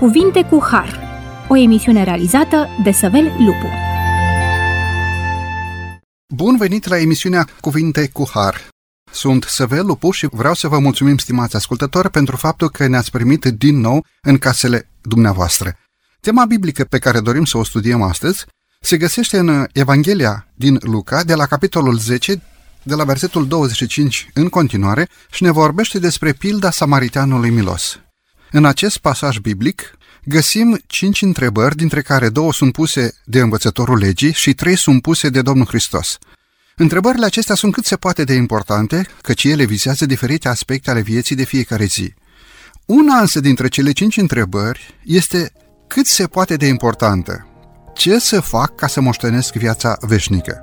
Cuvinte cu Har, o emisiune realizată de Săvel Lupu. Bun venit la emisiunea Cuvinte cu Har. Sunt Săvel Lupu și vreau să vă mulțumim, stimați ascultători, pentru faptul că ne-ați primit din nou în casele dumneavoastră. Tema biblică pe care dorim să o studiem astăzi se găsește în Evanghelia din Luca, de la capitolul 10, de la versetul 25 în continuare, și ne vorbește despre pilda samariteanului milos. În acest pasaj biblic găsim cinci întrebări, dintre care două sunt puse de învățătorul legii și trei sunt puse de Domnul Hristos. Întrebările acestea sunt cât se poate de importante, căci ele vizează diferite aspecte ale vieții de fiecare zi. Una însă dintre cele cinci întrebări este cât se poate de importantă. Ce să fac ca să moștenesc viața veșnică?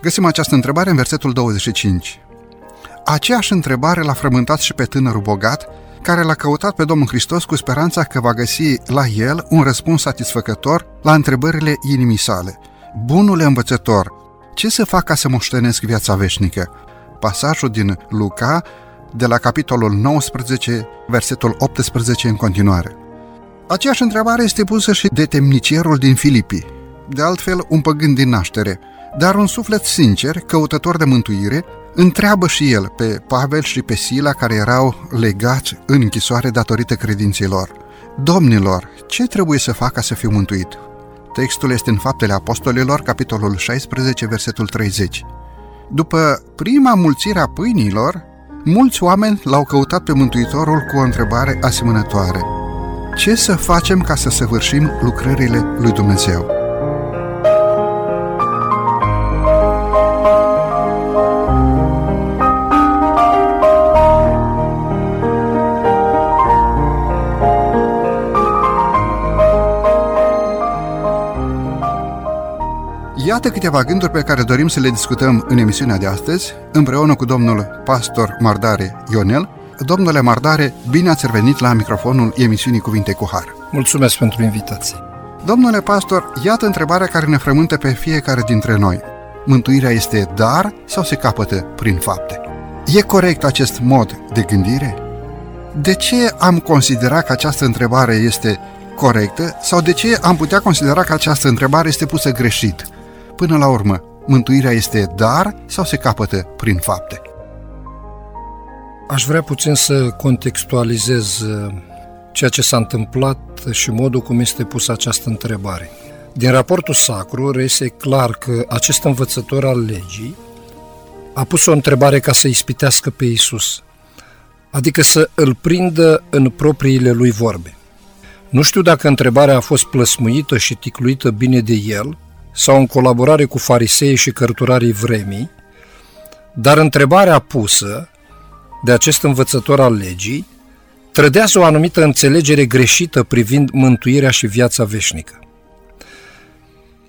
Găsim această întrebare în versetul 25. Aceeași întrebare l-a frământat și pe tânărul bogat, care l-a căutat pe Domnul Hristos cu speranța că va găsi la el un răspuns satisfăcător la întrebările inimii sale. Bunule învățător, ce să fac ca să moștenesc viața veșnică? Pasajul din Luca, de la capitolul 19, versetul 18 în continuare. Aceeași întrebare este pusă și de temnicierul din Filipii, de altfel un păgând din naștere, dar un suflet sincer, căutător de mântuire, întreabă și el pe Pavel și pe Sila care erau legați în închisoare datorită credinților. Domnilor, ce trebuie să fac ca să fiu mântuit? Textul este în Faptele Apostolilor, capitolul 16, versetul 30. După prima mulțire a pâinilor, mulți oameni l-au căutat pe Mântuitorul cu o întrebare asemănătoare. Ce să facem ca să săvârșim lucrările lui Dumnezeu? Iată câteva gânduri pe care dorim să le discutăm în emisiunea de astăzi, împreună cu domnul pastor Mardare Ionel. Domnule Mardare, bine ați revenit la microfonul emisiunii Cuvinte cu Har. Mulțumesc pentru invitație. Domnule pastor, iată întrebarea care ne frământă pe fiecare dintre noi. Mântuirea este dar sau se capătă prin fapte? E corect acest mod de gândire? De ce am considerat că această întrebare este corectă sau de ce am putea considera că această întrebare este pusă greșit? Până la urmă, mântuirea este dar sau se capătă prin fapte? Aș vrea puțin să contextualizez uh, ceea ce s-a întâmplat și modul cum este pusă această întrebare. Din raportul sacru reiese clar că acest învățător al legii a pus o întrebare ca să ispitească pe Isus, adică să îl prindă în propriile lui vorbe. Nu știu dacă întrebarea a fost plăsmuită și ticluită bine de el, sau în colaborare cu farisei și cărturarii vremii, dar întrebarea pusă de acest învățător al legii trădează o anumită înțelegere greșită privind mântuirea și viața veșnică.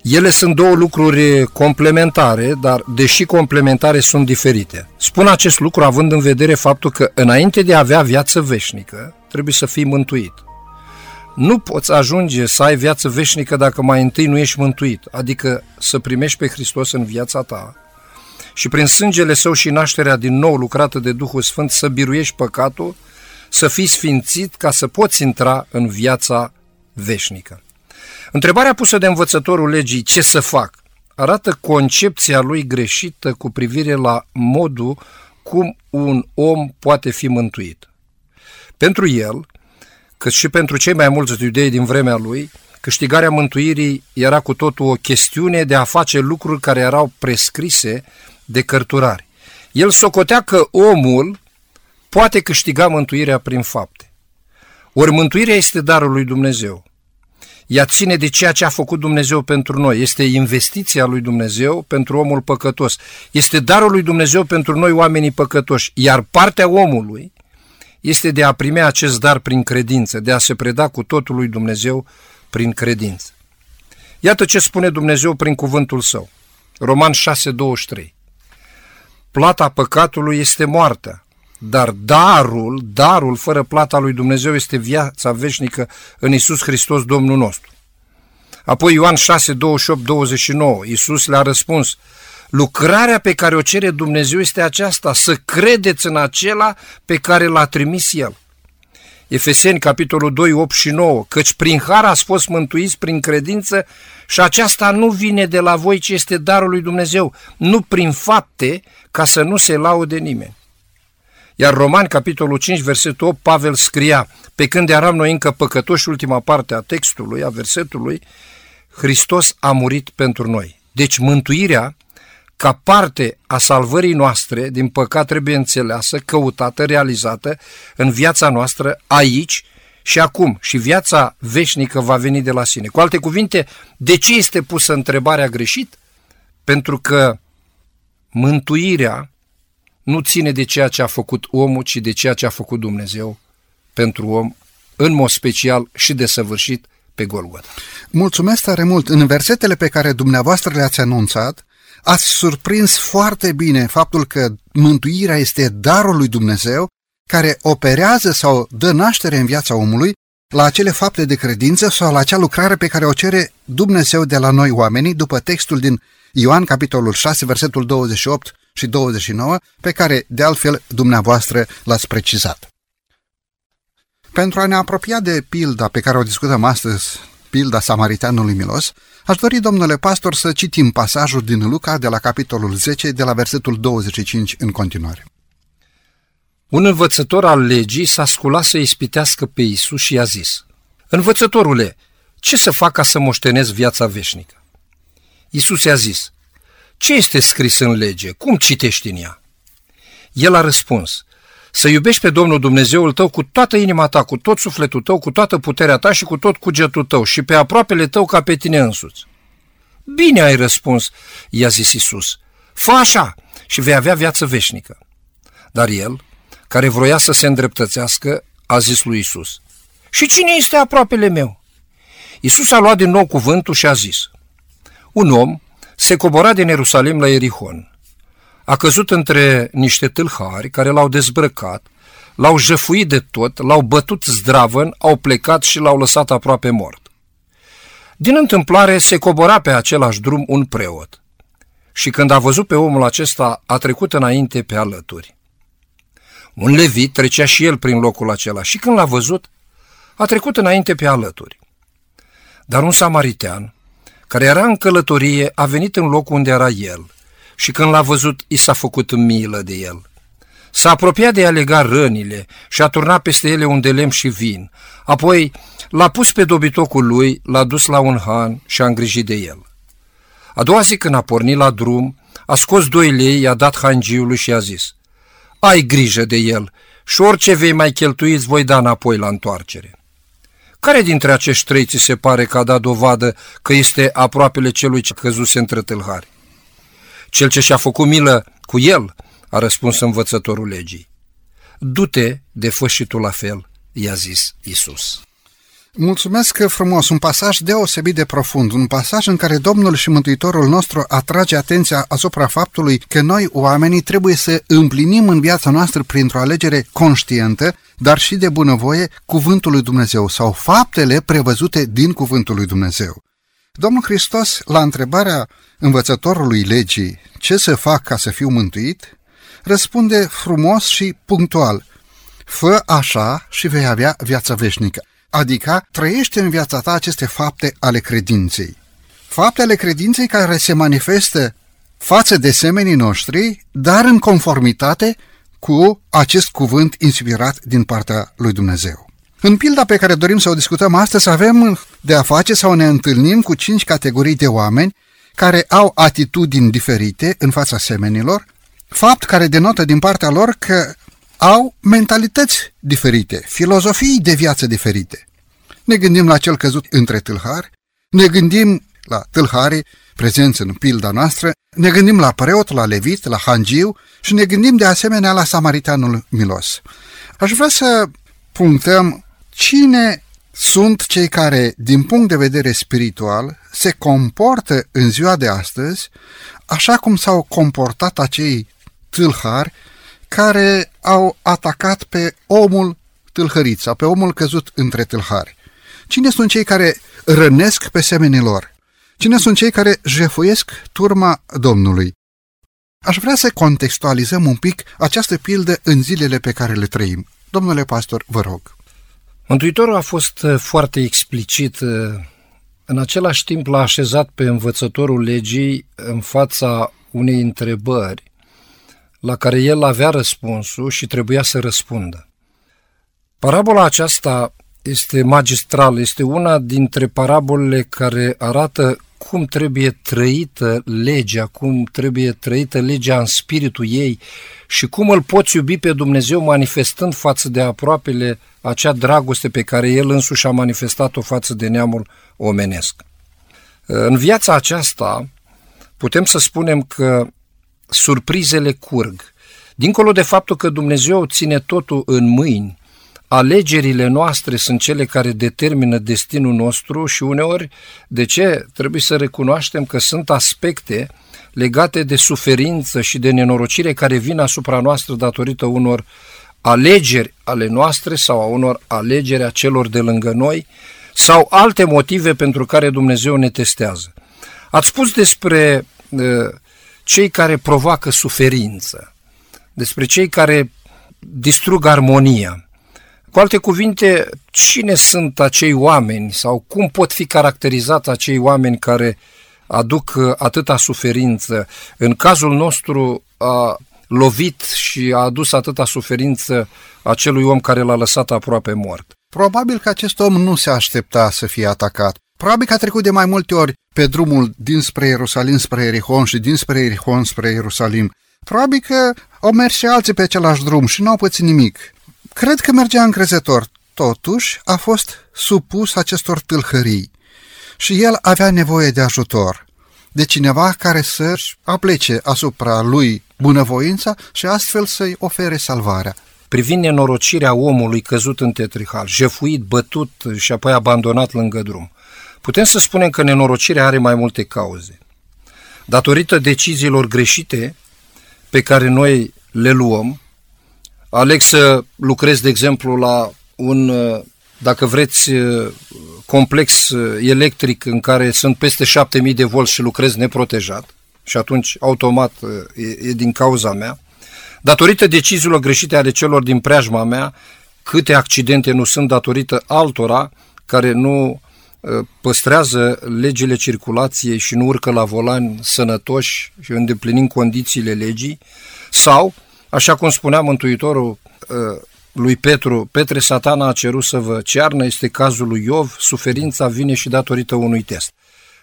Ele sunt două lucruri complementare, dar deși complementare sunt diferite. Spun acest lucru având în vedere faptul că înainte de a avea viață veșnică, trebuie să fii mântuit. Nu poți ajunge să ai viață veșnică dacă mai întâi nu ești mântuit, adică să primești pe Hristos în viața ta și prin sângele său și nașterea din nou lucrată de Duhul Sfânt să biruiești păcatul, să fii sfințit ca să poți intra în viața veșnică. Întrebarea pusă de învățătorul legii, ce să fac, arată concepția lui greșită cu privire la modul cum un om poate fi mântuit. Pentru el, cât și pentru cei mai mulți iudei din vremea lui, câștigarea mântuirii era cu totul o chestiune de a face lucruri care erau prescrise de cărturari. El socotea că omul poate câștiga mântuirea prin fapte. Ori mântuirea este darul lui Dumnezeu. Ea ține de ceea ce a făcut Dumnezeu pentru noi. Este investiția lui Dumnezeu pentru omul păcătos. Este darul lui Dumnezeu pentru noi oamenii păcătoși. Iar partea omului este de a primi acest dar prin credință, de a se preda cu totul lui Dumnezeu prin credință. Iată ce spune Dumnezeu prin cuvântul său. Roman 6:23. Plata păcatului este moartea, dar darul, darul fără plata lui Dumnezeu este viața veșnică în Isus Hristos Domnul nostru. Apoi Ioan 6, 28, 29, Iisus le-a răspuns, Lucrarea pe care o cere Dumnezeu este aceasta, să credeți în acela pe care l-a trimis El. Efeseni, capitolul 2, 8 și 9, căci prin har ați fost mântuiți prin credință și aceasta nu vine de la voi, ci este darul lui Dumnezeu, nu prin fapte, ca să nu se laude nimeni. Iar Romani, capitolul 5, versetul 8, Pavel scria, pe când eram noi încă păcătoși, ultima parte a textului, a versetului, Hristos a murit pentru noi. Deci mântuirea, ca parte a salvării noastre, din păcat trebuie înțeleasă, căutată, realizată în viața noastră aici și acum. Și viața veșnică va veni de la sine. Cu alte cuvinte, de ce este pusă întrebarea greșit? Pentru că mântuirea nu ține de ceea ce a făcut omul, ci de ceea ce a făcut Dumnezeu pentru om, în mod special și desăvârșit pe Golgota. Mulțumesc tare mult! În versetele pe care dumneavoastră le-ați anunțat, ați surprins foarte bine faptul că mântuirea este darul lui Dumnezeu care operează sau dă naștere în viața omului la acele fapte de credință sau la acea lucrare pe care o cere Dumnezeu de la noi oamenii, după textul din Ioan, capitolul 6, versetul 28 și 29, pe care, de altfel, dumneavoastră l-ați precizat. Pentru a ne apropia de pilda pe care o discutăm astăzi, pilda Samaritanului Milos, aș dori, domnule pastor, să citim pasajul din Luca de la capitolul 10, de la versetul 25 în continuare. Un învățător al legii s-a sculat să ispitească pe Isus și i-a zis, Învățătorule, ce să fac ca să moștenesc viața veșnică? Isus i-a zis, ce este scris în lege? Cum citești în ea? El a răspuns, să iubești pe Domnul Dumnezeul tău cu toată inima ta, cu tot sufletul tău, cu toată puterea ta și cu tot cugetul tău și pe aproapele tău ca pe tine însuți. Bine ai răspuns, i-a zis Isus. Fă așa și vei avea viață veșnică. Dar el, care vroia să se îndreptățească, a zis lui Isus. Și cine este aproapele meu? Isus a luat din nou cuvântul și a zis. Un om se cobora din Ierusalim la Erihon. A căzut între niște tâlhari care l-au dezbrăcat, l-au jăfuit de tot, l-au bătut zdravăn, au plecat și l-au lăsat aproape mort. Din întâmplare se cobora pe același drum un preot și când a văzut pe omul acesta a trecut înainte pe alături. Un levit trecea și el prin locul acela și când l-a văzut a trecut înainte pe alături. Dar un samaritean, care era în călătorie, a venit în locul unde era el și când l-a văzut, i s-a făcut milă de el. S-a apropiat de a lega rănile și a turnat peste ele un de lemn și vin. Apoi l-a pus pe dobitocul lui, l-a dus la un han și a îngrijit de el. A doua zi când a pornit la drum, a scos doi lei, i-a dat hangiului și a zis, Ai grijă de el și orice vei mai cheltui îți voi da înapoi la întoarcere. Care dintre acești trei ți se pare că a dat dovadă că este aproapele celui ce căzuse între tâlhari? Cel ce și-a făcut milă cu el, a răspuns învățătorul legii. Du-te de fă și tu la fel, i-a zis Isus. Mulțumesc frumos, un pasaj deosebit de profund, un pasaj în care Domnul și Mântuitorul nostru atrage atenția asupra faptului că noi, oamenii, trebuie să împlinim în viața noastră printr-o alegere conștientă, dar și de bunăvoie, cuvântul lui Dumnezeu sau faptele prevăzute din cuvântul lui Dumnezeu. Domnul Hristos, la întrebarea învățătorului legii, ce să fac ca să fiu mântuit, răspunde frumos și punctual, fă așa și vei avea viața veșnică, adică trăiește în viața ta aceste fapte ale credinței. Fapte ale credinței care se manifestă față de semenii noștri, dar în conformitate cu acest cuvânt inspirat din partea lui Dumnezeu. În pilda pe care dorim să o discutăm astăzi avem de a face sau ne întâlnim cu cinci categorii de oameni care au atitudini diferite în fața semenilor, fapt care denotă din partea lor că au mentalități diferite, filozofii de viață diferite. Ne gândim la cel căzut între tâlhari, ne gândim la tâlharii prezenți în pilda noastră, ne gândim la preot, la levit, la hangiu și ne gândim de asemenea la samaritanul milos. Aș vrea să punctăm cine sunt cei care, din punct de vedere spiritual, se comportă în ziua de astăzi așa cum s-au comportat acei tâlhari care au atacat pe omul tâlhărit sau pe omul căzut între tâlhari. Cine sunt cei care rănesc pe semenii lor? Cine sunt cei care jefuiesc turma Domnului? Aș vrea să contextualizăm un pic această pildă în zilele pe care le trăim. Domnule pastor, vă rog. Mântuitorul a fost uh, foarte explicit, uh, în același timp l-a așezat pe învățătorul legii în fața unei întrebări la care el avea răspunsul și trebuia să răspundă. Parabola aceasta este magistrală, este una dintre parabolele care arată cum trebuie trăită legea, cum trebuie trăită legea în spiritul ei și cum îl poți iubi pe Dumnezeu manifestând față de aproapele acea dragoste pe care El însuși a manifestat-o față de neamul omenesc. În viața aceasta putem să spunem că surprizele curg. Dincolo de faptul că Dumnezeu ține totul în mâini, alegerile noastre sunt cele care determină destinul nostru și uneori, de ce? Trebuie să recunoaștem că sunt aspecte legate de suferință și de nenorocire care vin asupra noastră datorită unor alegeri ale noastre sau a unor alegeri a celor de lângă noi sau alte motive pentru care Dumnezeu ne testează. Ați spus despre uh, cei care provoacă suferință, despre cei care distrug armonia. Cu alte cuvinte, cine sunt acei oameni sau cum pot fi caracterizați acei oameni care aduc uh, atâta suferință? În cazul nostru a lovit și a adus atâta suferință acelui om care l-a lăsat aproape mort. Probabil că acest om nu se aștepta să fie atacat. Probabil că a trecut de mai multe ori pe drumul dinspre Ierusalim spre Erihon și dinspre Erihon spre Ierusalim. Probabil că au mers și alții pe același drum și n-au pățit nimic. Cred că mergea încrezător. Totuși, a fost supus acestor tâlhării și el avea nevoie de ajutor, de cineva care să-și aplece asupra lui bunăvoința și astfel să-i ofere salvarea. Privind nenorocirea omului căzut în tetrihal, jefuit, bătut și apoi abandonat lângă drum, putem să spunem că nenorocirea are mai multe cauze. Datorită deciziilor greșite pe care noi le luăm, aleg să lucrez, de exemplu, la un, dacă vreți, complex electric în care sunt peste 7000 de volți și lucrez neprotejat, și atunci automat e, e din cauza mea, datorită deciziilor greșite ale celor din preajma mea, câte accidente nu sunt datorită altora care nu păstrează legile circulației și nu urcă la volan sănătoși și îndeplinind condițiile legii, sau, așa cum spunea Mântuitorul lui Petru, Petre satana a cerut să vă cearnă, este cazul lui Iov, suferința vine și datorită unui test.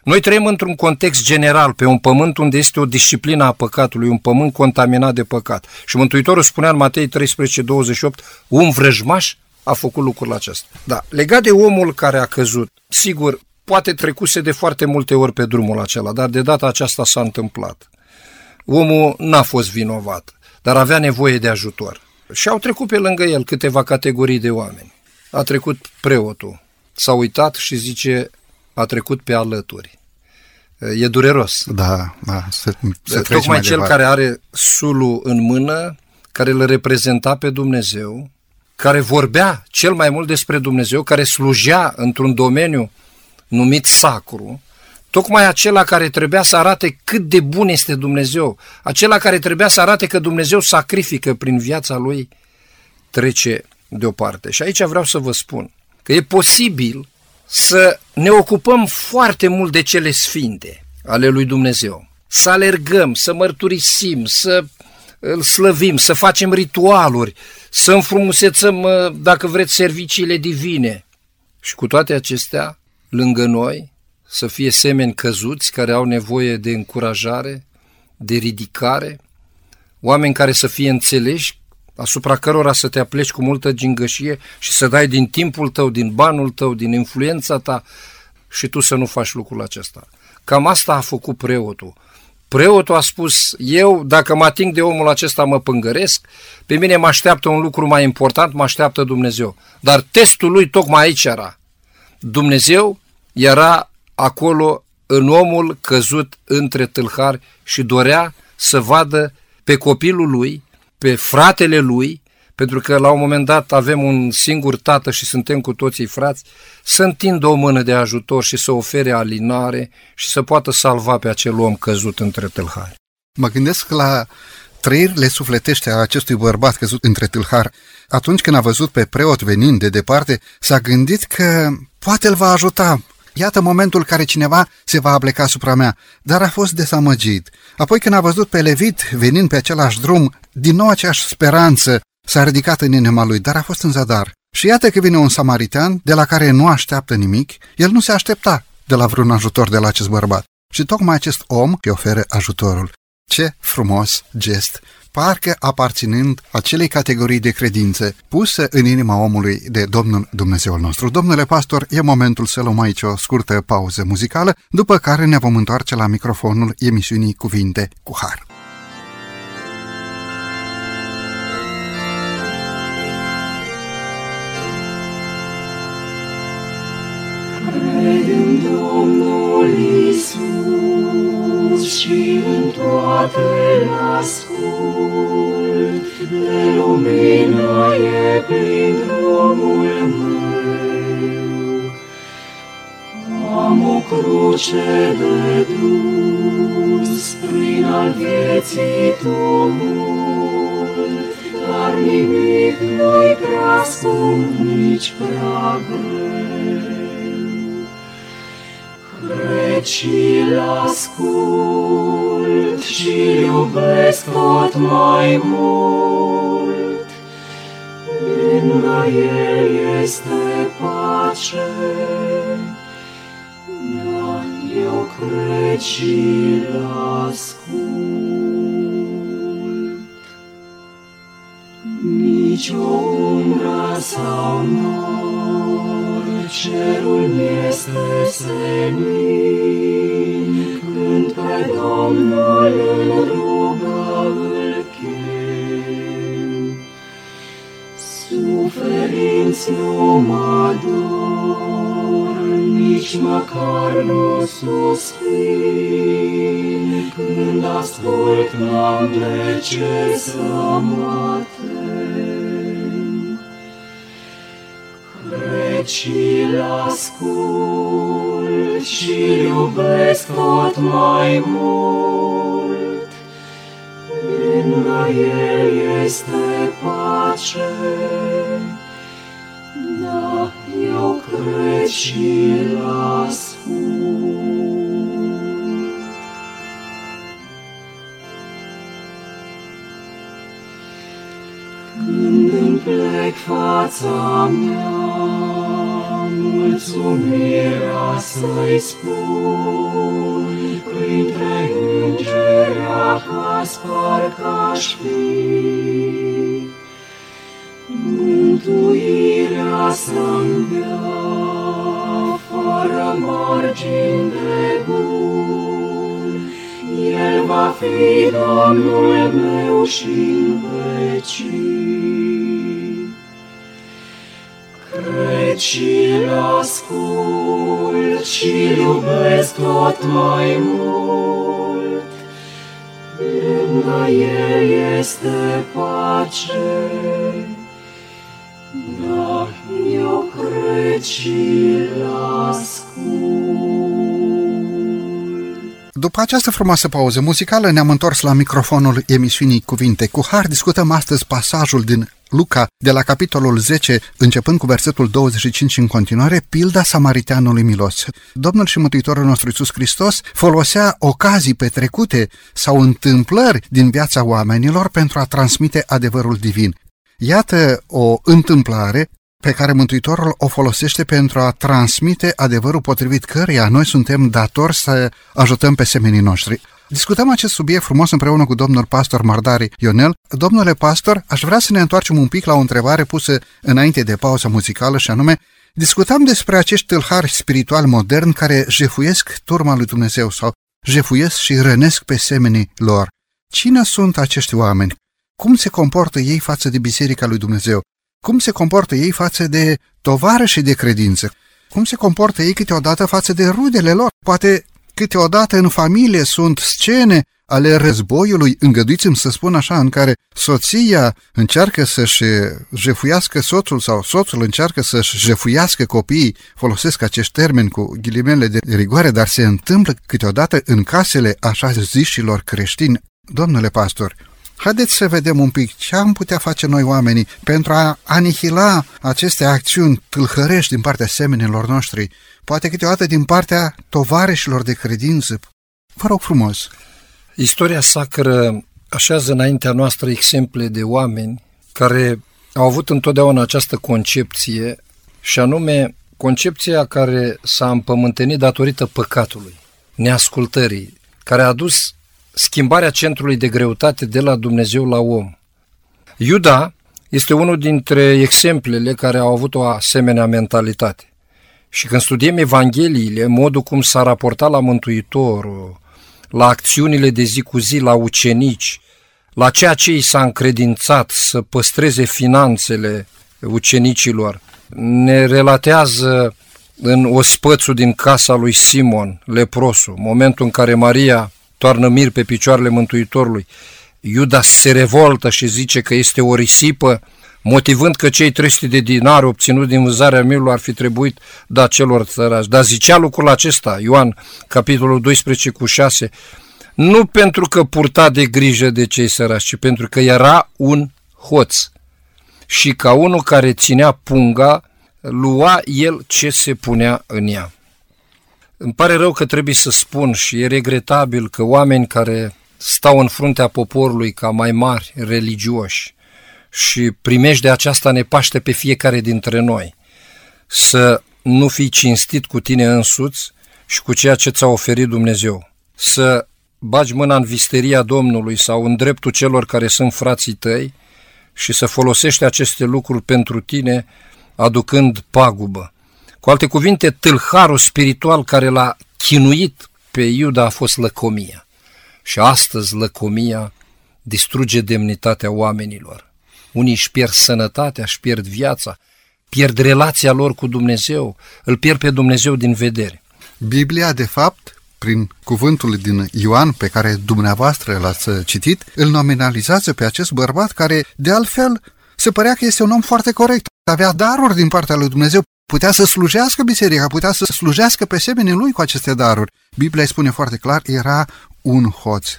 Noi trăim într-un context general, pe un pământ unde este o disciplină a păcatului, un pământ contaminat de păcat. Și Mântuitorul spunea în Matei 13, 28, un vrăjmaș a făcut lucrul acesta. Da, legat de omul care a căzut, sigur, poate trecuse de foarte multe ori pe drumul acela, dar de data aceasta s-a întâmplat. Omul n-a fost vinovat, dar avea nevoie de ajutor. Și au trecut pe lângă el câteva categorii de oameni. A trecut preotul, s-a uitat și zice, a trecut pe alături. E dureros. Da, da, să, să Tocmai cel departe. care are sulul în mână, care îl reprezenta pe Dumnezeu, care vorbea cel mai mult despre Dumnezeu, care slujea într-un domeniu numit sacru, tocmai acela care trebuia să arate cât de bun este Dumnezeu, acela care trebuia să arate că Dumnezeu sacrifică prin viața lui, trece deoparte. Și aici vreau să vă spun că e posibil să ne ocupăm foarte mult de cele sfinte ale lui Dumnezeu. Să alergăm, să mărturisim, să îl slăvim, să facem ritualuri, să înfrumusețăm, dacă vreți, serviciile divine. Și cu toate acestea, lângă noi, să fie semeni căzuți care au nevoie de încurajare, de ridicare, oameni care să fie înțeleși, asupra cărora să te apleci cu multă gingășie și să dai din timpul tău, din banul tău, din influența ta și tu să nu faci lucrul acesta. Cam asta a făcut preotul. Preotul a spus, eu dacă mă ating de omul acesta mă pângăresc, pe mine mă așteaptă un lucru mai important, mă așteaptă Dumnezeu. Dar testul lui tocmai aici era. Dumnezeu era acolo în omul căzut între tâlhari și dorea să vadă pe copilul lui pe fratele lui, pentru că la un moment dat avem un singur tată și suntem cu toții frați, să întindă o mână de ajutor și să ofere alinare și să poată salva pe acel om căzut între tâlhari. Mă gândesc la trăirile sufletește a acestui bărbat căzut între tâlhar, atunci când a văzut pe preot venind de departe, s-a gândit că poate îl va ajuta. Iată momentul care cineva se va apleca asupra mea, dar a fost dezamăgit. Apoi când a văzut pe Levit venind pe același drum, din nou aceeași speranță s-a ridicat în inima lui, dar a fost în zadar. Și iată că vine un samaritan de la care nu așteaptă nimic, el nu se aștepta de la vreun ajutor de la acest bărbat. Și tocmai acest om îi oferă ajutorul. Ce frumos gest! Parcă aparținând acelei categorii de credință pusă în inima omului de Domnul Dumnezeul nostru. Domnule pastor, e momentul să luăm aici o scurtă pauză muzicală, după care ne vom întoarce la microfonul emisiunii Cuvinte cu Har. și în toate ascult, o cruce de dus prin al vieții tumult, dar nimic nu-i prea scump, nici prea greu și-l ascult și iubesc tot mai mult. Lângă el este pace, dar eu cred și-l ascult. Nici o umbră sau nor, cerul mi-este senin, când pe Domnul în rugă îl chem. Suferinți nu mă dor, nici măcar nu suspin, când ascult n-am de ce să mă și-l ascult și iubesc tot mai mult. Lângă el este pace, da, eu cred și-l ascult. Când îmi plec fața mea, mulțumirea să-i spun, printre îngeri acasă parcă-aș fi. Mântuirea să-mi dea, fără margini de bun, El va fi Domnul meu și-n vecii și-l ascult și iubesc tot mai mult. Lângă el este pace, cred și-l ascult. După această frumoasă pauză muzicală ne-am întors la microfonul emisiunii Cuvinte cu Har. Discutăm astăzi pasajul din Luca, de la capitolul 10, începând cu versetul 25 în continuare, pilda samariteanului milos. Domnul și Mântuitorul nostru Iisus Hristos folosea ocazii petrecute sau întâmplări din viața oamenilor pentru a transmite adevărul divin. Iată o întâmplare pe care Mântuitorul o folosește pentru a transmite adevărul potrivit căreia noi suntem datori să ajutăm pe semenii noștri. Discutăm acest subiect frumos împreună cu domnul pastor Mardari Ionel. Domnule pastor, aș vrea să ne întoarcem un pic la o întrebare pusă înainte de pauza muzicală și anume, discutam despre acești tâlhari spiritual modern care jefuiesc turma lui Dumnezeu sau jefuiesc și rănesc pe semenii lor. Cine sunt acești oameni? Cum se comportă ei față de Biserica lui Dumnezeu? Cum se comportă ei față de și de credință? Cum se comportă ei câteodată față de rudele lor? Poate câteodată în familie sunt scene ale războiului, îngăduiți-mi să spun așa, în care soția încearcă să-și jefuiască soțul sau soțul încearcă să-și jefuiască copiii, folosesc acești termeni cu ghilimele de rigoare, dar se întâmplă câteodată în casele așa zișilor creștini. Domnule pastor, Haideți să vedem un pic ce am putea face noi oamenii pentru a anihila aceste acțiuni tâlhărești din partea semenilor noștri, poate câteodată din partea tovarășilor de credință. Vă rog frumos! Istoria sacră așează înaintea noastră exemple de oameni care au avut întotdeauna această concepție și anume concepția care s-a împământenit datorită păcatului, neascultării, care a adus schimbarea centrului de greutate de la Dumnezeu la om. Iuda este unul dintre exemplele care au avut o asemenea mentalitate. Și când studiem Evangheliile, modul cum s-a raportat la Mântuitor, la acțiunile de zi cu zi, la ucenici, la ceea ce i s-a încredințat să păstreze finanțele ucenicilor, ne relatează în ospățul din casa lui Simon, leprosul, momentul în care Maria toarnă mir pe picioarele Mântuitorului. Iuda se revoltă și zice că este o risipă, motivând că cei 300 de dinari obținut din vânzarea mirului ar fi trebuit da celor țărași. Dar zicea lucrul acesta, Ioan, capitolul 12 cu 6, nu pentru că purta de grijă de cei săraci, ci pentru că era un hoț. Și ca unul care ținea punga, lua el ce se punea în ea. Îmi pare rău că trebuie să spun și e regretabil că oameni care stau în fruntea poporului ca mai mari religioși și primești de aceasta ne paște pe fiecare dintre noi să nu fii cinstit cu tine însuți și cu ceea ce ți-a oferit Dumnezeu. Să bagi mâna în visteria Domnului sau în dreptul celor care sunt frații tăi și să folosești aceste lucruri pentru tine aducând pagubă. Cu alte cuvinte, tâlharul spiritual care l-a chinuit pe Iuda a fost lăcomia. Și astăzi lăcomia distruge demnitatea oamenilor. Unii își pierd sănătatea, își pierd viața, pierd relația lor cu Dumnezeu, îl pierd pe Dumnezeu din vedere. Biblia, de fapt, prin cuvântul din Ioan pe care dumneavoastră l-ați citit, îl nominalizează pe acest bărbat care, de altfel, se părea că este un om foarte corect. Avea daruri din partea lui Dumnezeu, putea să slujească biserica, putea să slujească pe semenii lui cu aceste daruri. Biblia îi spune foarte clar, era un hoț.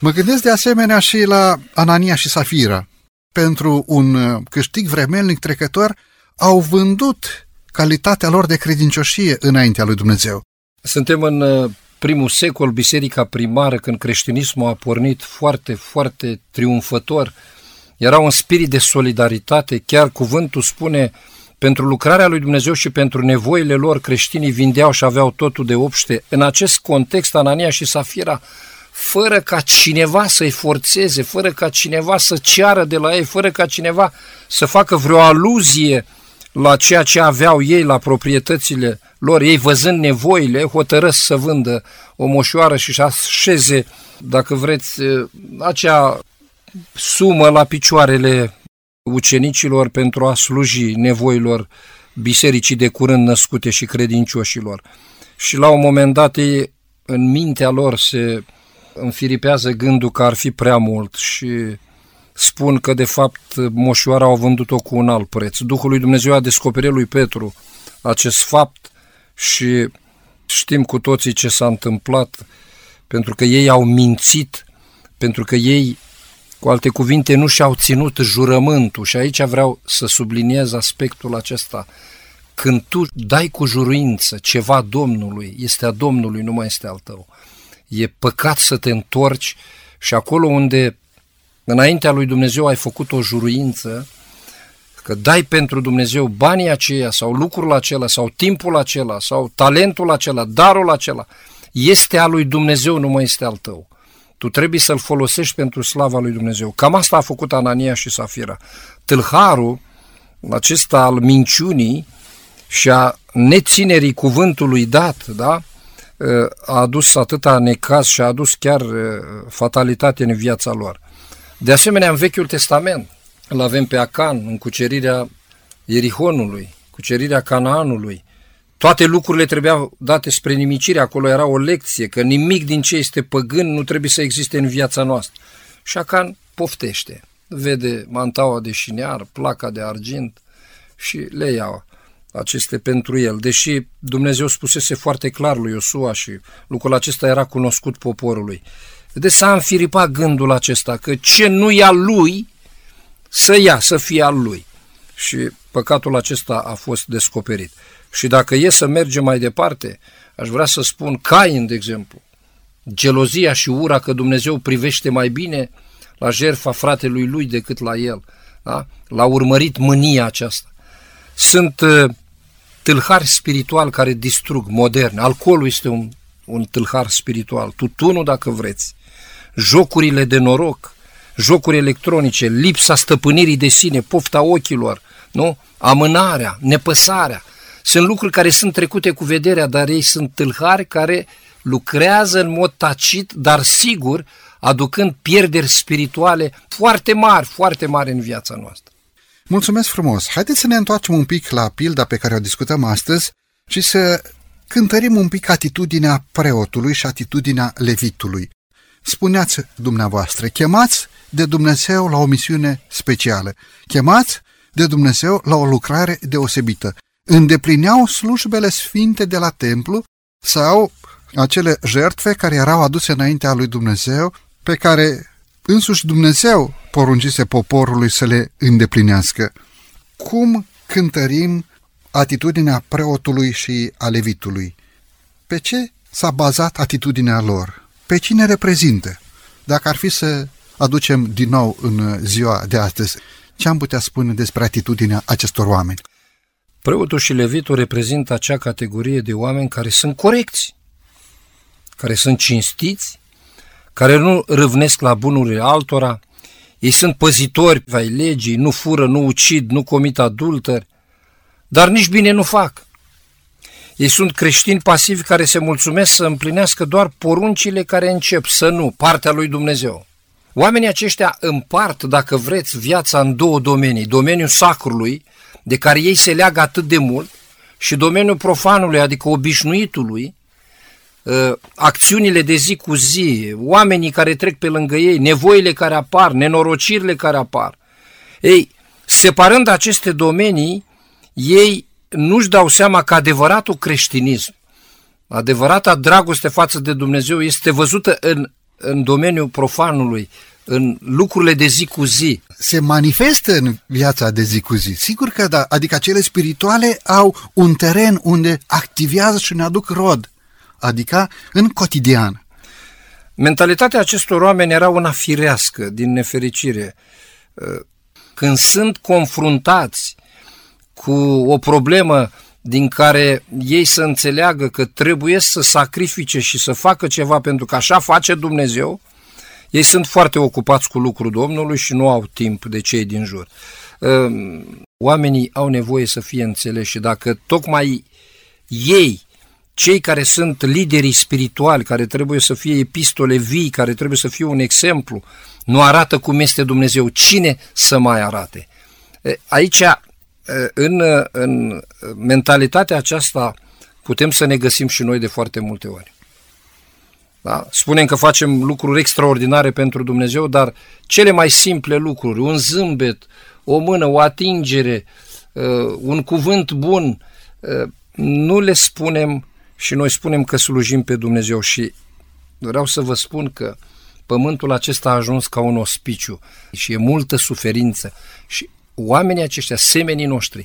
Mă gândesc de asemenea și la Anania și Safira. Pentru un uh, câștig vremelnic trecător, au vândut calitatea lor de credincioșie înaintea lui Dumnezeu. Suntem în uh, primul secol, biserica primară, când creștinismul a pornit foarte, foarte triumfător. Era un spirit de solidaritate, chiar cuvântul spune pentru lucrarea lui Dumnezeu și pentru nevoile lor, creștinii vindeau și aveau totul de obște. În acest context, Anania și Safira, fără ca cineva să-i forțeze, fără ca cineva să ceară de la ei, fără ca cineva să facă vreo aluzie la ceea ce aveau ei, la proprietățile lor, ei văzând nevoile, hotărăsc să vândă o moșoară și să așeze, dacă vreți, acea sumă la picioarele ucenicilor pentru a sluji nevoilor bisericii de curând născute și credincioșilor. Și la un moment dat ei, în mintea lor se înfiripează gândul că ar fi prea mult și spun că de fapt moșoara au vândut-o cu un alt preț. Duhul lui Dumnezeu a descoperit lui Petru acest fapt și știm cu toții ce s-a întâmplat pentru că ei au mințit, pentru că ei cu alte cuvinte, nu și-au ținut jurământul și aici vreau să subliniez aspectul acesta. Când tu dai cu juruință ceva Domnului, este a Domnului, nu mai este al tău. E păcat să te întorci și acolo unde înaintea lui Dumnezeu ai făcut o juruință, că dai pentru Dumnezeu banii aceia sau lucrul acela sau timpul acela sau talentul acela, darul acela, este al lui Dumnezeu, nu mai este al tău. Tu trebuie să-l folosești pentru slava lui Dumnezeu. Cam asta a făcut Anania și Safira. Tâlharul acesta al minciunii și a neținerii cuvântului dat, da? a adus atâta necaz și a adus chiar fatalitate în viața lor. De asemenea, în Vechiul Testament îl avem pe Acan în cucerirea Ierihonului, cucerirea Canaanului, toate lucrurile trebuiau date spre nimicire, acolo era o lecție, că nimic din ce este păgân nu trebuie să existe în viața noastră. Și Acan poftește, vede mantaua de șinear, placa de argint și le iau aceste pentru el. Deși Dumnezeu spusese foarte clar lui Iosua și lucrul acesta era cunoscut poporului. De s-a înfiripat gândul acesta, că ce nu e al lui, să ia, să fie al lui. Și păcatul acesta a fost descoperit. Și dacă e să mergem mai departe, aș vrea să spun Cain, de exemplu, gelozia și ura că Dumnezeu privește mai bine la jertfa fratelui lui decât la el. Da? L-a urmărit mânia aceasta. Sunt uh, tâlhari spiritual care distrug, modern. Alcoolul este un, un tâlhar spiritual. Tutunul, dacă vreți. Jocurile de noroc, jocuri electronice, lipsa stăpânirii de sine, pofta ochilor, nu? amânarea, nepăsarea. Sunt lucruri care sunt trecute cu vederea, dar ei sunt tâlhari care lucrează în mod tacit, dar sigur, aducând pierderi spirituale foarte mari, foarte mari în viața noastră. Mulțumesc frumos! Haideți să ne întoarcem un pic la pilda pe care o discutăm astăzi și să cântărim un pic atitudinea preotului și atitudinea levitului. Spuneați dumneavoastră, chemați de Dumnezeu la o misiune specială, chemați de Dumnezeu la o lucrare deosebită. Îndeplineau slujbele sfinte de la templu sau acele jertfe care erau aduse înaintea lui Dumnezeu, pe care însuși Dumnezeu poruncise poporului să le îndeplinească. Cum cântărim atitudinea preotului și a levitului? Pe ce s-a bazat atitudinea lor? Pe cine reprezintă? Dacă ar fi să aducem din nou în ziua de astăzi, ce am putea spune despre atitudinea acestor oameni? Preotul și levitul reprezintă acea categorie de oameni care sunt corecți, care sunt cinstiți, care nu râvnesc la bunurile altora, ei sunt păzitori ai legii, nu fură, nu ucid, nu comit adulteri, dar nici bine nu fac. Ei sunt creștini pasivi care se mulțumesc să împlinească doar poruncile care încep, să nu, partea lui Dumnezeu. Oamenii aceștia împart, dacă vreți, viața în două domenii. Domeniul sacrului, de care ei se leagă atât de mult, și domeniul profanului, adică obișnuitului, ă, acțiunile de zi cu zi, oamenii care trec pe lângă ei, nevoile care apar, nenorocirile care apar. Ei, separând aceste domenii, ei nu-și dau seama că adevăratul creștinism, adevărata dragoste față de Dumnezeu este văzută în, în domeniul profanului, în lucrurile de zi cu zi. Se manifestă în viața de zi cu zi. Sigur că da, adică cele spirituale au un teren unde activează și ne aduc rod, adică în cotidian. Mentalitatea acestor oameni era una firească, din nefericire. Când sunt confruntați cu o problemă din care ei să înțeleagă că trebuie să sacrifice și să facă ceva pentru că așa face Dumnezeu, ei sunt foarte ocupați cu lucrul Domnului și nu au timp de cei din jur. Ehm, oamenii au nevoie să fie înțeleși și dacă tocmai ei, cei care sunt liderii spirituali, care trebuie să fie epistole vii, care trebuie să fie un exemplu, nu arată cum este Dumnezeu, cine să mai arate? Aici în, în mentalitatea aceasta putem să ne găsim și noi de foarte multe ori. Da? Spunem că facem lucruri extraordinare pentru Dumnezeu, dar cele mai simple lucruri, un zâmbet, o mână, o atingere, un cuvânt bun, nu le spunem și noi spunem că slujim pe Dumnezeu și vreau să vă spun că pământul acesta a ajuns ca un ospiciu și e multă suferință și oamenii aceștia, semenii noștri,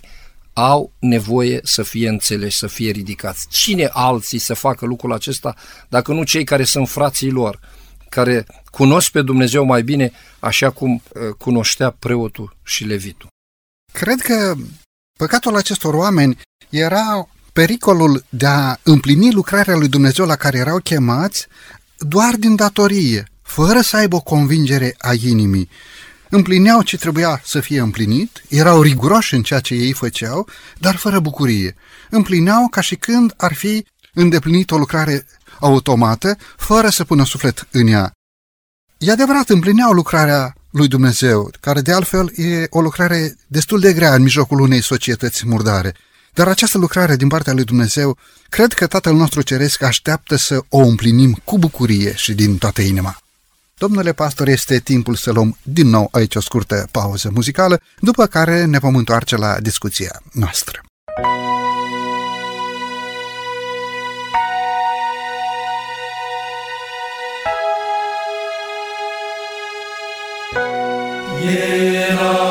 au nevoie să fie înțeleși, să fie ridicați. Cine alții să facă lucrul acesta dacă nu cei care sunt frații lor, care cunosc pe Dumnezeu mai bine așa cum uh, cunoștea preotul și levitul? Cred că păcatul acestor oameni era pericolul de a împlini lucrarea lui Dumnezeu la care erau chemați doar din datorie, fără să aibă o convingere a inimii împlineau ce trebuia să fie împlinit, erau riguroși în ceea ce ei făceau, dar fără bucurie. Împlineau ca și când ar fi îndeplinit o lucrare automată, fără să pună suflet în ea. E adevărat, împlineau lucrarea lui Dumnezeu, care de altfel e o lucrare destul de grea în mijlocul unei societăți murdare. Dar această lucrare din partea lui Dumnezeu, cred că Tatăl nostru Ceresc așteaptă să o împlinim cu bucurie și din toată inima. Domnule pastor, este timpul să luăm din nou aici o scurtă pauză muzicală, după care ne vom întoarce la discuția noastră. Era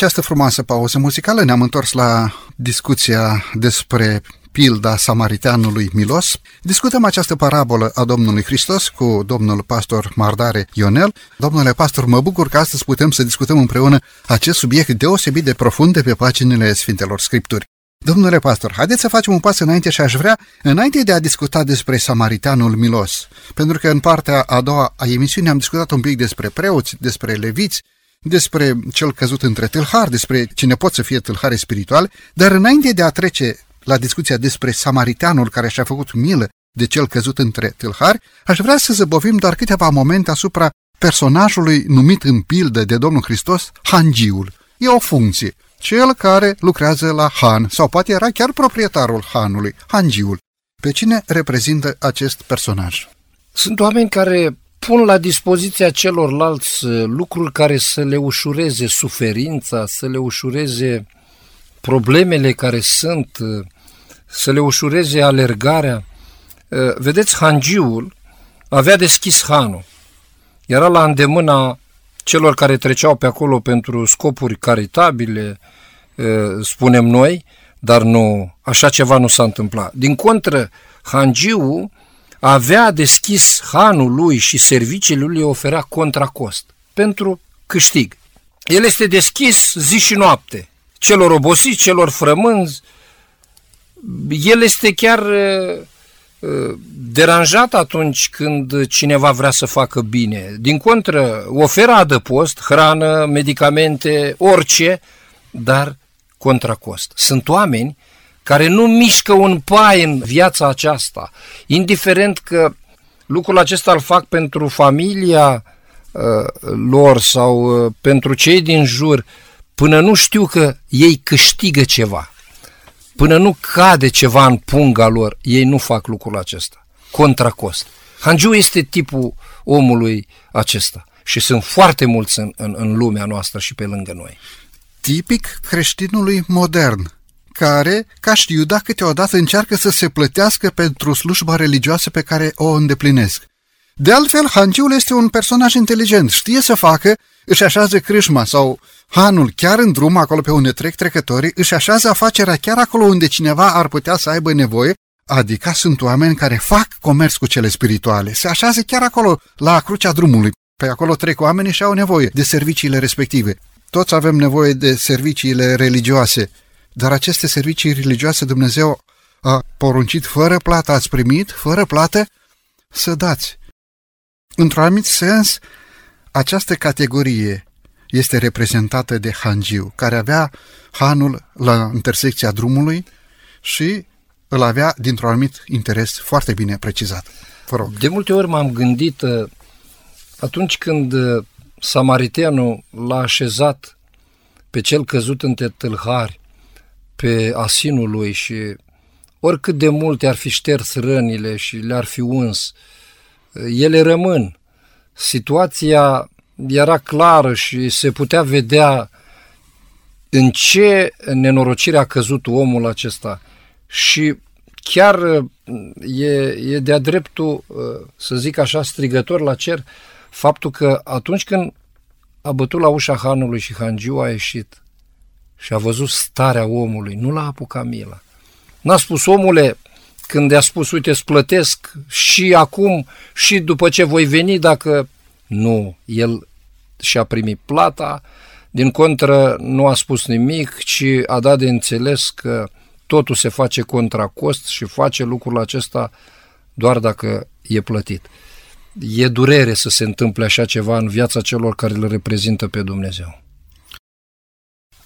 această frumoasă pauză muzicală ne-am întors la discuția despre pilda samariteanului Milos. Discutăm această parabolă a Domnului Hristos cu domnul pastor Mardare Ionel. Domnule pastor, mă bucur că astăzi putem să discutăm împreună acest subiect deosebit de profund de pe paginile Sfintelor Scripturi. Domnule pastor, haideți să facem un pas înainte și aș vrea, înainte de a discuta despre Samaritanul Milos, pentru că în partea a doua a emisiunii am discutat un pic despre preoți, despre leviți, despre cel căzut între tâlhari, despre cine pot să fie tâlhare spiritual, dar înainte de a trece la discuția despre Samaritanul care și-a făcut milă de cel căzut între tâlhari, aș vrea să zăbovim doar câteva momente asupra personajului numit în pildă de Domnul Hristos, Hangiul. E o funcție. Cel care lucrează la Han, sau poate era chiar proprietarul Hanului, Hangiul. Pe cine reprezintă acest personaj? Sunt oameni care pun la dispoziția celorlalți uh, lucruri care să le ușureze suferința, să le ușureze problemele care sunt, uh, să le ușureze alergarea. Uh, vedeți, hangiul avea deschis hanul. Era la îndemâna celor care treceau pe acolo pentru scopuri caritabile, spunem noi, dar nu, așa ceva nu s-a întâmplat. Din contră, hangiul avea deschis hanul lui și serviciile lui oferea contracost pentru câștig. El este deschis zi și noapte, celor obosiți, celor frămânzi. El este chiar uh, uh, deranjat atunci când cineva vrea să facă bine. Din contră, oferă adăpost, hrană, medicamente, orice, dar contracost. Sunt oameni care nu mișcă un pai în viața aceasta, indiferent că lucrul acesta îl fac pentru familia uh, lor sau uh, pentru cei din jur, până nu știu că ei câștigă ceva, până nu cade ceva în punga lor, ei nu fac lucrul acesta. Contracost. Hangiu este tipul omului acesta și sunt foarte mulți în, în, în lumea noastră și pe lângă noi. Tipic creștinului modern, care, ca și Iuda, câteodată încearcă să se plătească pentru slujba religioasă pe care o îndeplinesc. De altfel, Hangiul este un personaj inteligent, știe să facă, își așează crâșma sau hanul chiar în drum, acolo pe unde trec trecătorii, își așează afacerea chiar acolo unde cineva ar putea să aibă nevoie, adică sunt oameni care fac comerț cu cele spirituale, se așează chiar acolo, la crucea drumului. Pe acolo trec oamenii și au nevoie de serviciile respective. Toți avem nevoie de serviciile religioase, dar aceste servicii religioase Dumnezeu a poruncit fără plată, ați primit, fără plată, să dați. Într-un anumit sens, această categorie este reprezentată de Hangiu, care avea hanul la intersecția drumului și îl avea dintr-un anumit interes foarte bine precizat. Vă rog. De multe ori m-am gândit uh, atunci când uh, samariteanul l-a așezat pe cel căzut între tâlhari pe asinul lui și oricât de multe ar fi șters rănile și le-ar fi uns, ele rămân. Situația era clară și se putea vedea în ce nenorocire a căzut omul acesta. Și chiar e, e de-a dreptul, să zic așa, strigător la cer, faptul că atunci când a bătut la ușa hanului și hangiu a ieșit, și a văzut starea omului, nu l-a apucat mila. N-a spus, omule, când i-a spus, uite, îți plătesc și acum și după ce voi veni, dacă... Nu, el și-a primit plata, din contră nu a spus nimic, ci a dat de înțeles că totul se face contra cost și face lucrul acesta doar dacă e plătit. E durere să se întâmple așa ceva în viața celor care îl reprezintă pe Dumnezeu.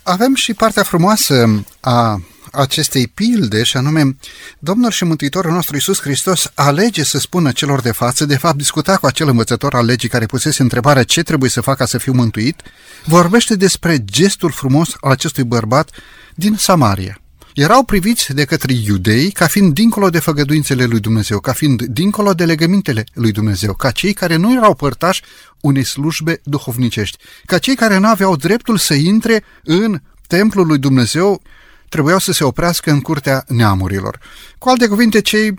Avem și partea frumoasă a acestei pilde, și anume, Domnul și Mântuitorul nostru Iisus Hristos alege să spună celor de față, de fapt discuta cu acel învățător al legii care pusese întrebarea ce trebuie să fac ca să fiu mântuit, vorbește despre gestul frumos al acestui bărbat din Samaria. Erau priviți de către iudei ca fiind dincolo de făgăduințele lui Dumnezeu, ca fiind dincolo de legămintele lui Dumnezeu, ca cei care nu erau părtași unei slujbe duhovnicești, ca cei care nu aveau dreptul să intre în templul lui Dumnezeu, trebuiau să se oprească în curtea neamurilor. Cu alte cuvinte, cei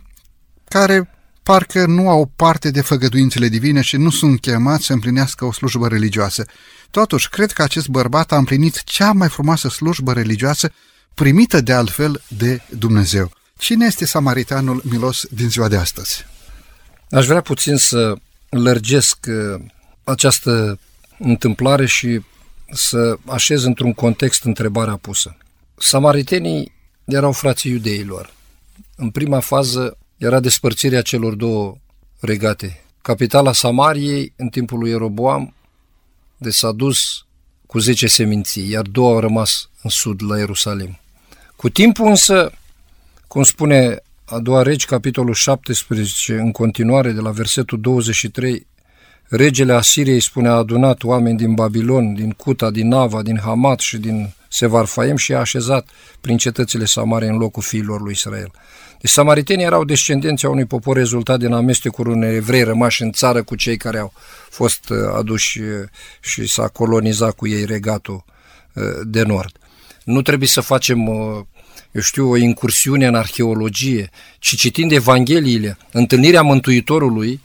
care parcă nu au parte de făgăduințele divine și nu sunt chemați să împlinească o slujbă religioasă. Totuși, cred că acest bărbat a împlinit cea mai frumoasă slujbă religioasă primită de altfel de Dumnezeu. Cine este samaritanul milos din ziua de astăzi? Aș vrea puțin să lărgesc uh, această întâmplare și să așez într-un context întrebarea pusă. Samaritenii erau frații iudeilor. În prima fază era despărțirea celor două regate. Capitala Samariei, în timpul lui Ieroboam, de s-a dus cu 10 seminții, iar două au rămas în sud, la Ierusalim. Cu timpul însă, cum spune a doua regi, capitolul 17, în continuare, de la versetul 23, regele Asiriei spune a adunat oameni din Babilon, din Cuta, din Nava, din Hamat și din Sevarfaim și a așezat prin cetățile Samare în locul fiilor lui Israel. Deci samaritenii erau descendenții a unui popor rezultat din amestecul unei evrei rămași în țară cu cei care au fost uh, aduși uh, și s-a colonizat cu ei regatul uh, de nord. Nu trebuie să facem, eu știu, o incursiune în arheologie, ci citind Evangheliile, întâlnirea Mântuitorului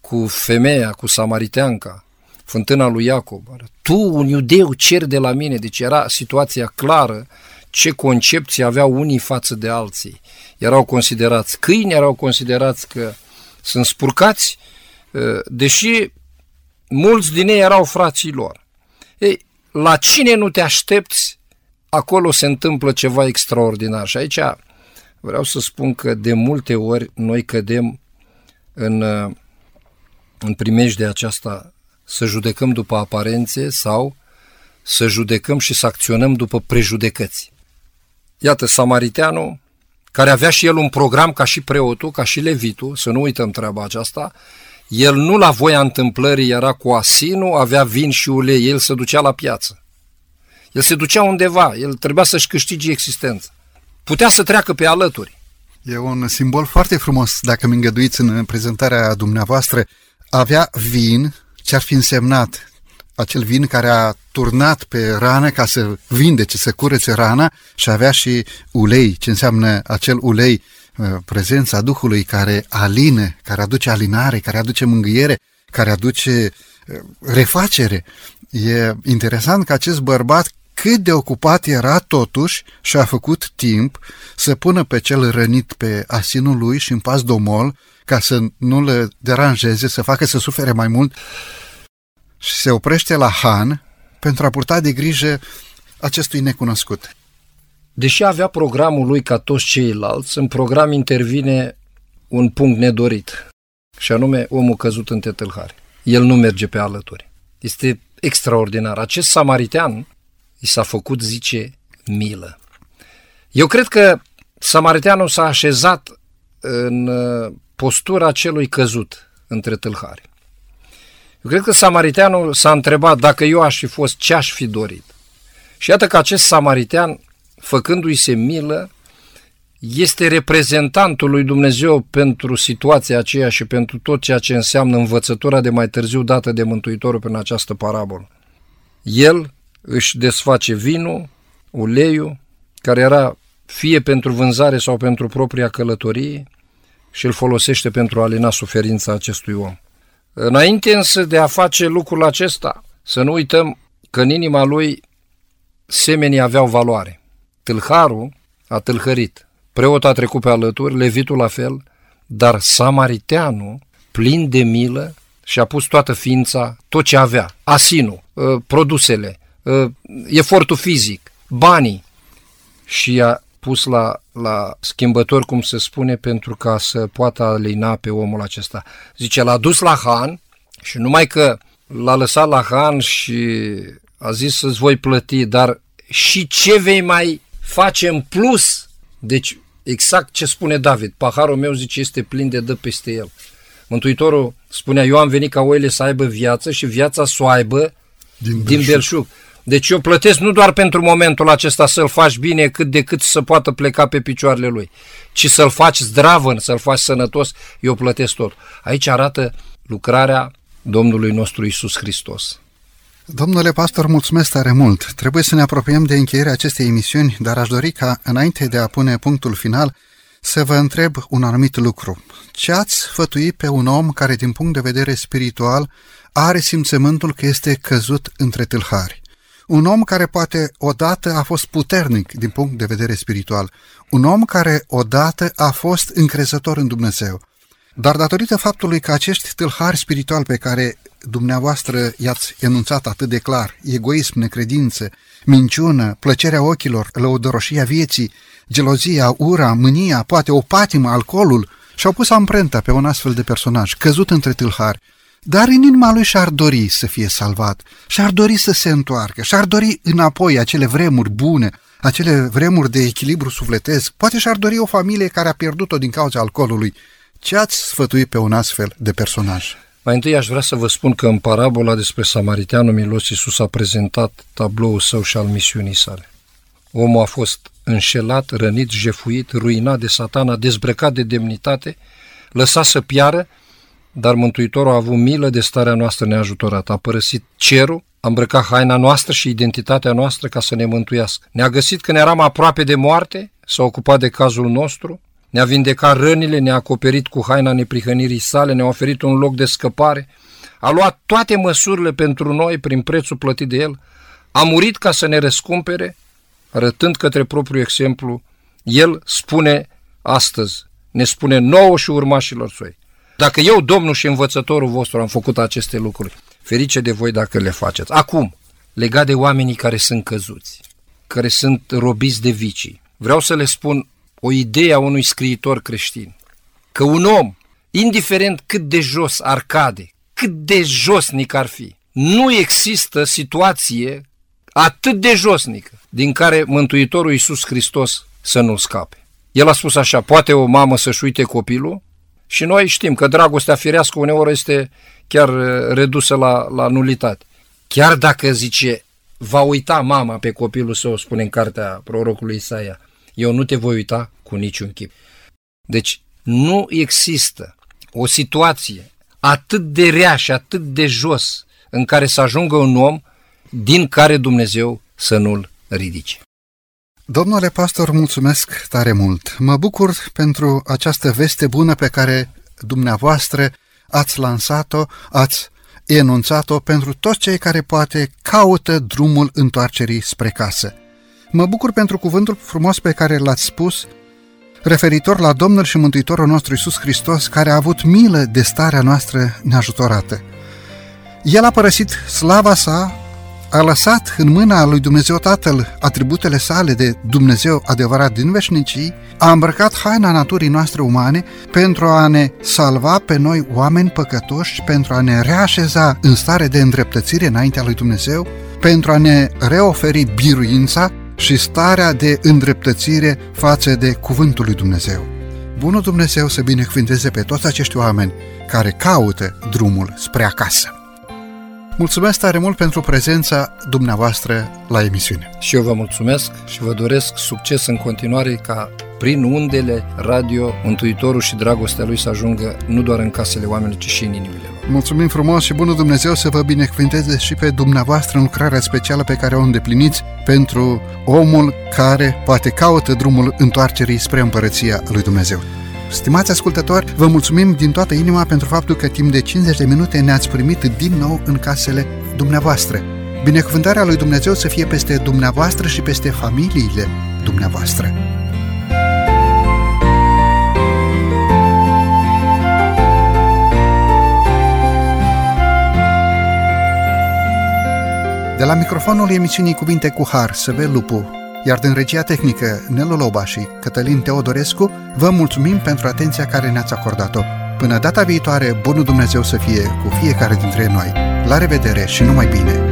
cu femeia, cu samariteanca, fântâna lui Iacob. Tu, un iudeu, cer de la mine. Deci era situația clară ce concepții aveau unii față de alții. Erau considerați câini, erau considerați că sunt spurcați, ă, deși mulți din ei erau frații lor. Ei, la cine nu te aștepți, acolo se întâmplă ceva extraordinar. Și aici vreau să spun că de multe ori noi cădem în, ă, în de aceasta să judecăm după aparențe sau să judecăm și să acționăm după prejudecăți. Iată, Samariteanul, care avea și el un program ca și preotul, ca și levitul, să nu uităm treaba aceasta, el nu la voia întâmplării era cu asinul, avea vin și ulei, el se ducea la piață. El se ducea undeva, el trebuia să-și câștige existența. Putea să treacă pe alături. E un simbol foarte frumos, dacă mi îngăduiți în prezentarea dumneavoastră. Avea vin, ce ar fi însemnat acel vin care a turnat pe rană ca să vindece, să curețe rana și avea și ulei, ce înseamnă acel ulei, uh, prezența Duhului care alină, care aduce alinare, care aduce mângâiere, care aduce uh, refacere. E interesant că acest bărbat cât de ocupat era totuși și a făcut timp să pună pe cel rănit pe asinul lui și în pas domol ca să nu le deranjeze, să facă să sufere mai mult și se oprește la Han pentru a purta de grijă acestui necunoscut. Deși avea programul lui ca toți ceilalți, în program intervine un punct nedorit, și anume omul căzut în tetâlhare. El nu merge pe alături. Este extraordinar. Acest samaritean i s-a făcut, zice, milă. Eu cred că samariteanul s-a așezat în uh, postura celui căzut între tâlhari. Eu cred că samariteanul s-a întrebat dacă eu aș fi fost ce aș fi dorit. Și iată că acest samaritean, făcându-i se milă, este reprezentantul lui Dumnezeu pentru situația aceea și pentru tot ceea ce înseamnă învățătura de mai târziu dată de Mântuitorul prin această parabolă. El își desface vinul, uleiul, care era fie pentru vânzare sau pentru propria călătorie și îl folosește pentru a alina suferința acestui om. Înainte însă de a face lucrul acesta, să nu uităm că în inima lui semenii aveau valoare. Tâlharul a tâlhărit, preotul a trecut pe alături, levitul la fel, dar samariteanul, plin de milă, și-a pus toată ființa, tot ce avea, asinul, ă, produsele, ă, efortul fizic, banii, și a pus la, la schimbător, cum se spune, pentru ca să poată alina pe omul acesta. Zice, l-a dus la Han și numai că l-a lăsat la Han și a zis să-ți voi plăti, dar și ce vei mai face în plus? Deci, exact ce spune David, paharul meu, zice, este plin de dă peste el. Mântuitorul spunea, eu am venit ca oile să aibă viață și viața să o aibă din belșug. din belșug. Deci eu plătesc nu doar pentru momentul acesta să-l faci bine cât de cât să poată pleca pe picioarele lui, ci să-l faci zdravăn, să-l faci sănătos, eu plătesc tot. Aici arată lucrarea Domnului nostru Isus Hristos. Domnule pastor, mulțumesc tare mult. Trebuie să ne apropiem de încheierea acestei emisiuni, dar aș dori ca, înainte de a pune punctul final, să vă întreb un anumit lucru. Ce ați sfătui pe un om care, din punct de vedere spiritual, are simțământul că este căzut între tâlhari? Un om care poate odată a fost puternic din punct de vedere spiritual. Un om care odată a fost încrezător în Dumnezeu. Dar datorită faptului că acești tâlhari spirituali pe care dumneavoastră i-ați enunțat atât de clar, egoism, necredință, minciună, plăcerea ochilor, lăudăroșia vieții, gelozia, ura, mânia, poate o patimă, alcoolul, și-au pus amprenta pe un astfel de personaj, căzut între tâlhari, dar în inima lui și-ar dori să fie salvat, și-ar dori să se întoarcă, și-ar dori înapoi acele vremuri bune, acele vremuri de echilibru sufletesc, poate și-ar dori o familie care a pierdut-o din cauza alcoolului. Ce ați sfătui pe un astfel de personaj? Mai întâi aș vrea să vă spun că în parabola despre Samariteanul Milos Iisus a prezentat tabloul său și al misiunii sale. Omul a fost înșelat, rănit, jefuit, ruinat de satana, dezbrăcat de demnitate, lăsat să piară, dar Mântuitorul a avut milă de starea noastră neajutorată. A părăsit cerul, a îmbrăcat haina noastră și identitatea noastră ca să ne mântuiască. Ne-a găsit când eram aproape de moarte, s-a ocupat de cazul nostru, ne-a vindecat rănile, ne-a acoperit cu haina neprihănirii sale, ne-a oferit un loc de scăpare, a luat toate măsurile pentru noi prin prețul plătit de el, a murit ca să ne răscumpere, arătând către propriul exemplu, el spune astăzi, ne spune nouă și urmașilor săi. Dacă eu, Domnul și învățătorul vostru, am făcut aceste lucruri, ferice de voi dacă le faceți. Acum, legat de oamenii care sunt căzuți, care sunt robiți de vicii, vreau să le spun o idee a unui scriitor creștin, că un om, indiferent cât de jos ar cade, cât de josnic ar fi, nu există situație atât de josnică din care Mântuitorul Iisus Hristos să nu scape. El a spus așa, poate o mamă să-și uite copilul și noi știm că dragostea firească uneori este chiar uh, redusă la, la nulitate. Chiar dacă, zice, va uita mama pe copilul său, spune în cartea prorocului Isaia, eu nu te voi uita cu niciun chip. Deci nu există o situație atât de rea și atât de jos în care să ajungă un om din care Dumnezeu să nu-l ridice. Domnule pastor, mulțumesc tare mult. Mă bucur pentru această veste bună pe care dumneavoastră ați lansat-o, ați enunțat-o pentru toți cei care poate caută drumul întoarcerii spre casă. Mă bucur pentru cuvântul frumos pe care l-ați spus referitor la Domnul și Mântuitorul nostru Isus Hristos, care a avut milă de starea noastră neajutorată. El a părăsit slava sa, a lăsat în mâna lui Dumnezeu Tatăl atributele sale de Dumnezeu adevărat din veșnicii, a îmbrăcat haina naturii noastre umane pentru a ne salva pe noi oameni păcătoși, pentru a ne reașeza în stare de îndreptățire înaintea lui Dumnezeu, pentru a ne reoferi biruința și starea de îndreptățire față de Cuvântul lui Dumnezeu. Bunul Dumnezeu să binecuvinteze pe toți acești oameni care caută drumul spre acasă. Mulțumesc tare mult pentru prezența dumneavoastră la emisiune. Și eu vă mulțumesc și vă doresc succes în continuare ca prin undele radio Mântuitorul și dragostea Lui să ajungă nu doar în casele oamenilor, ci și în inimile lor. Mulțumim frumos și bunul Dumnezeu să vă binecuvinteze și pe dumneavoastră în lucrarea specială pe care o îndepliniți pentru omul care poate caută drumul întoarcerii spre împărăția lui Dumnezeu. Stimați ascultători, vă mulțumim din toată inima pentru faptul că timp de 50 de minute ne-ați primit din nou în casele dumneavoastră. Binecuvântarea lui Dumnezeu să fie peste dumneavoastră și peste familiile dumneavoastră. De la microfonul emisiunii Cuvinte cu Har, Săvel Lupu, iar din regia tehnică Nelu Loba și Cătălin Teodorescu, vă mulțumim pentru atenția care ne-ați acordat-o. Până data viitoare, bunul Dumnezeu să fie cu fiecare dintre noi. La revedere și numai bine!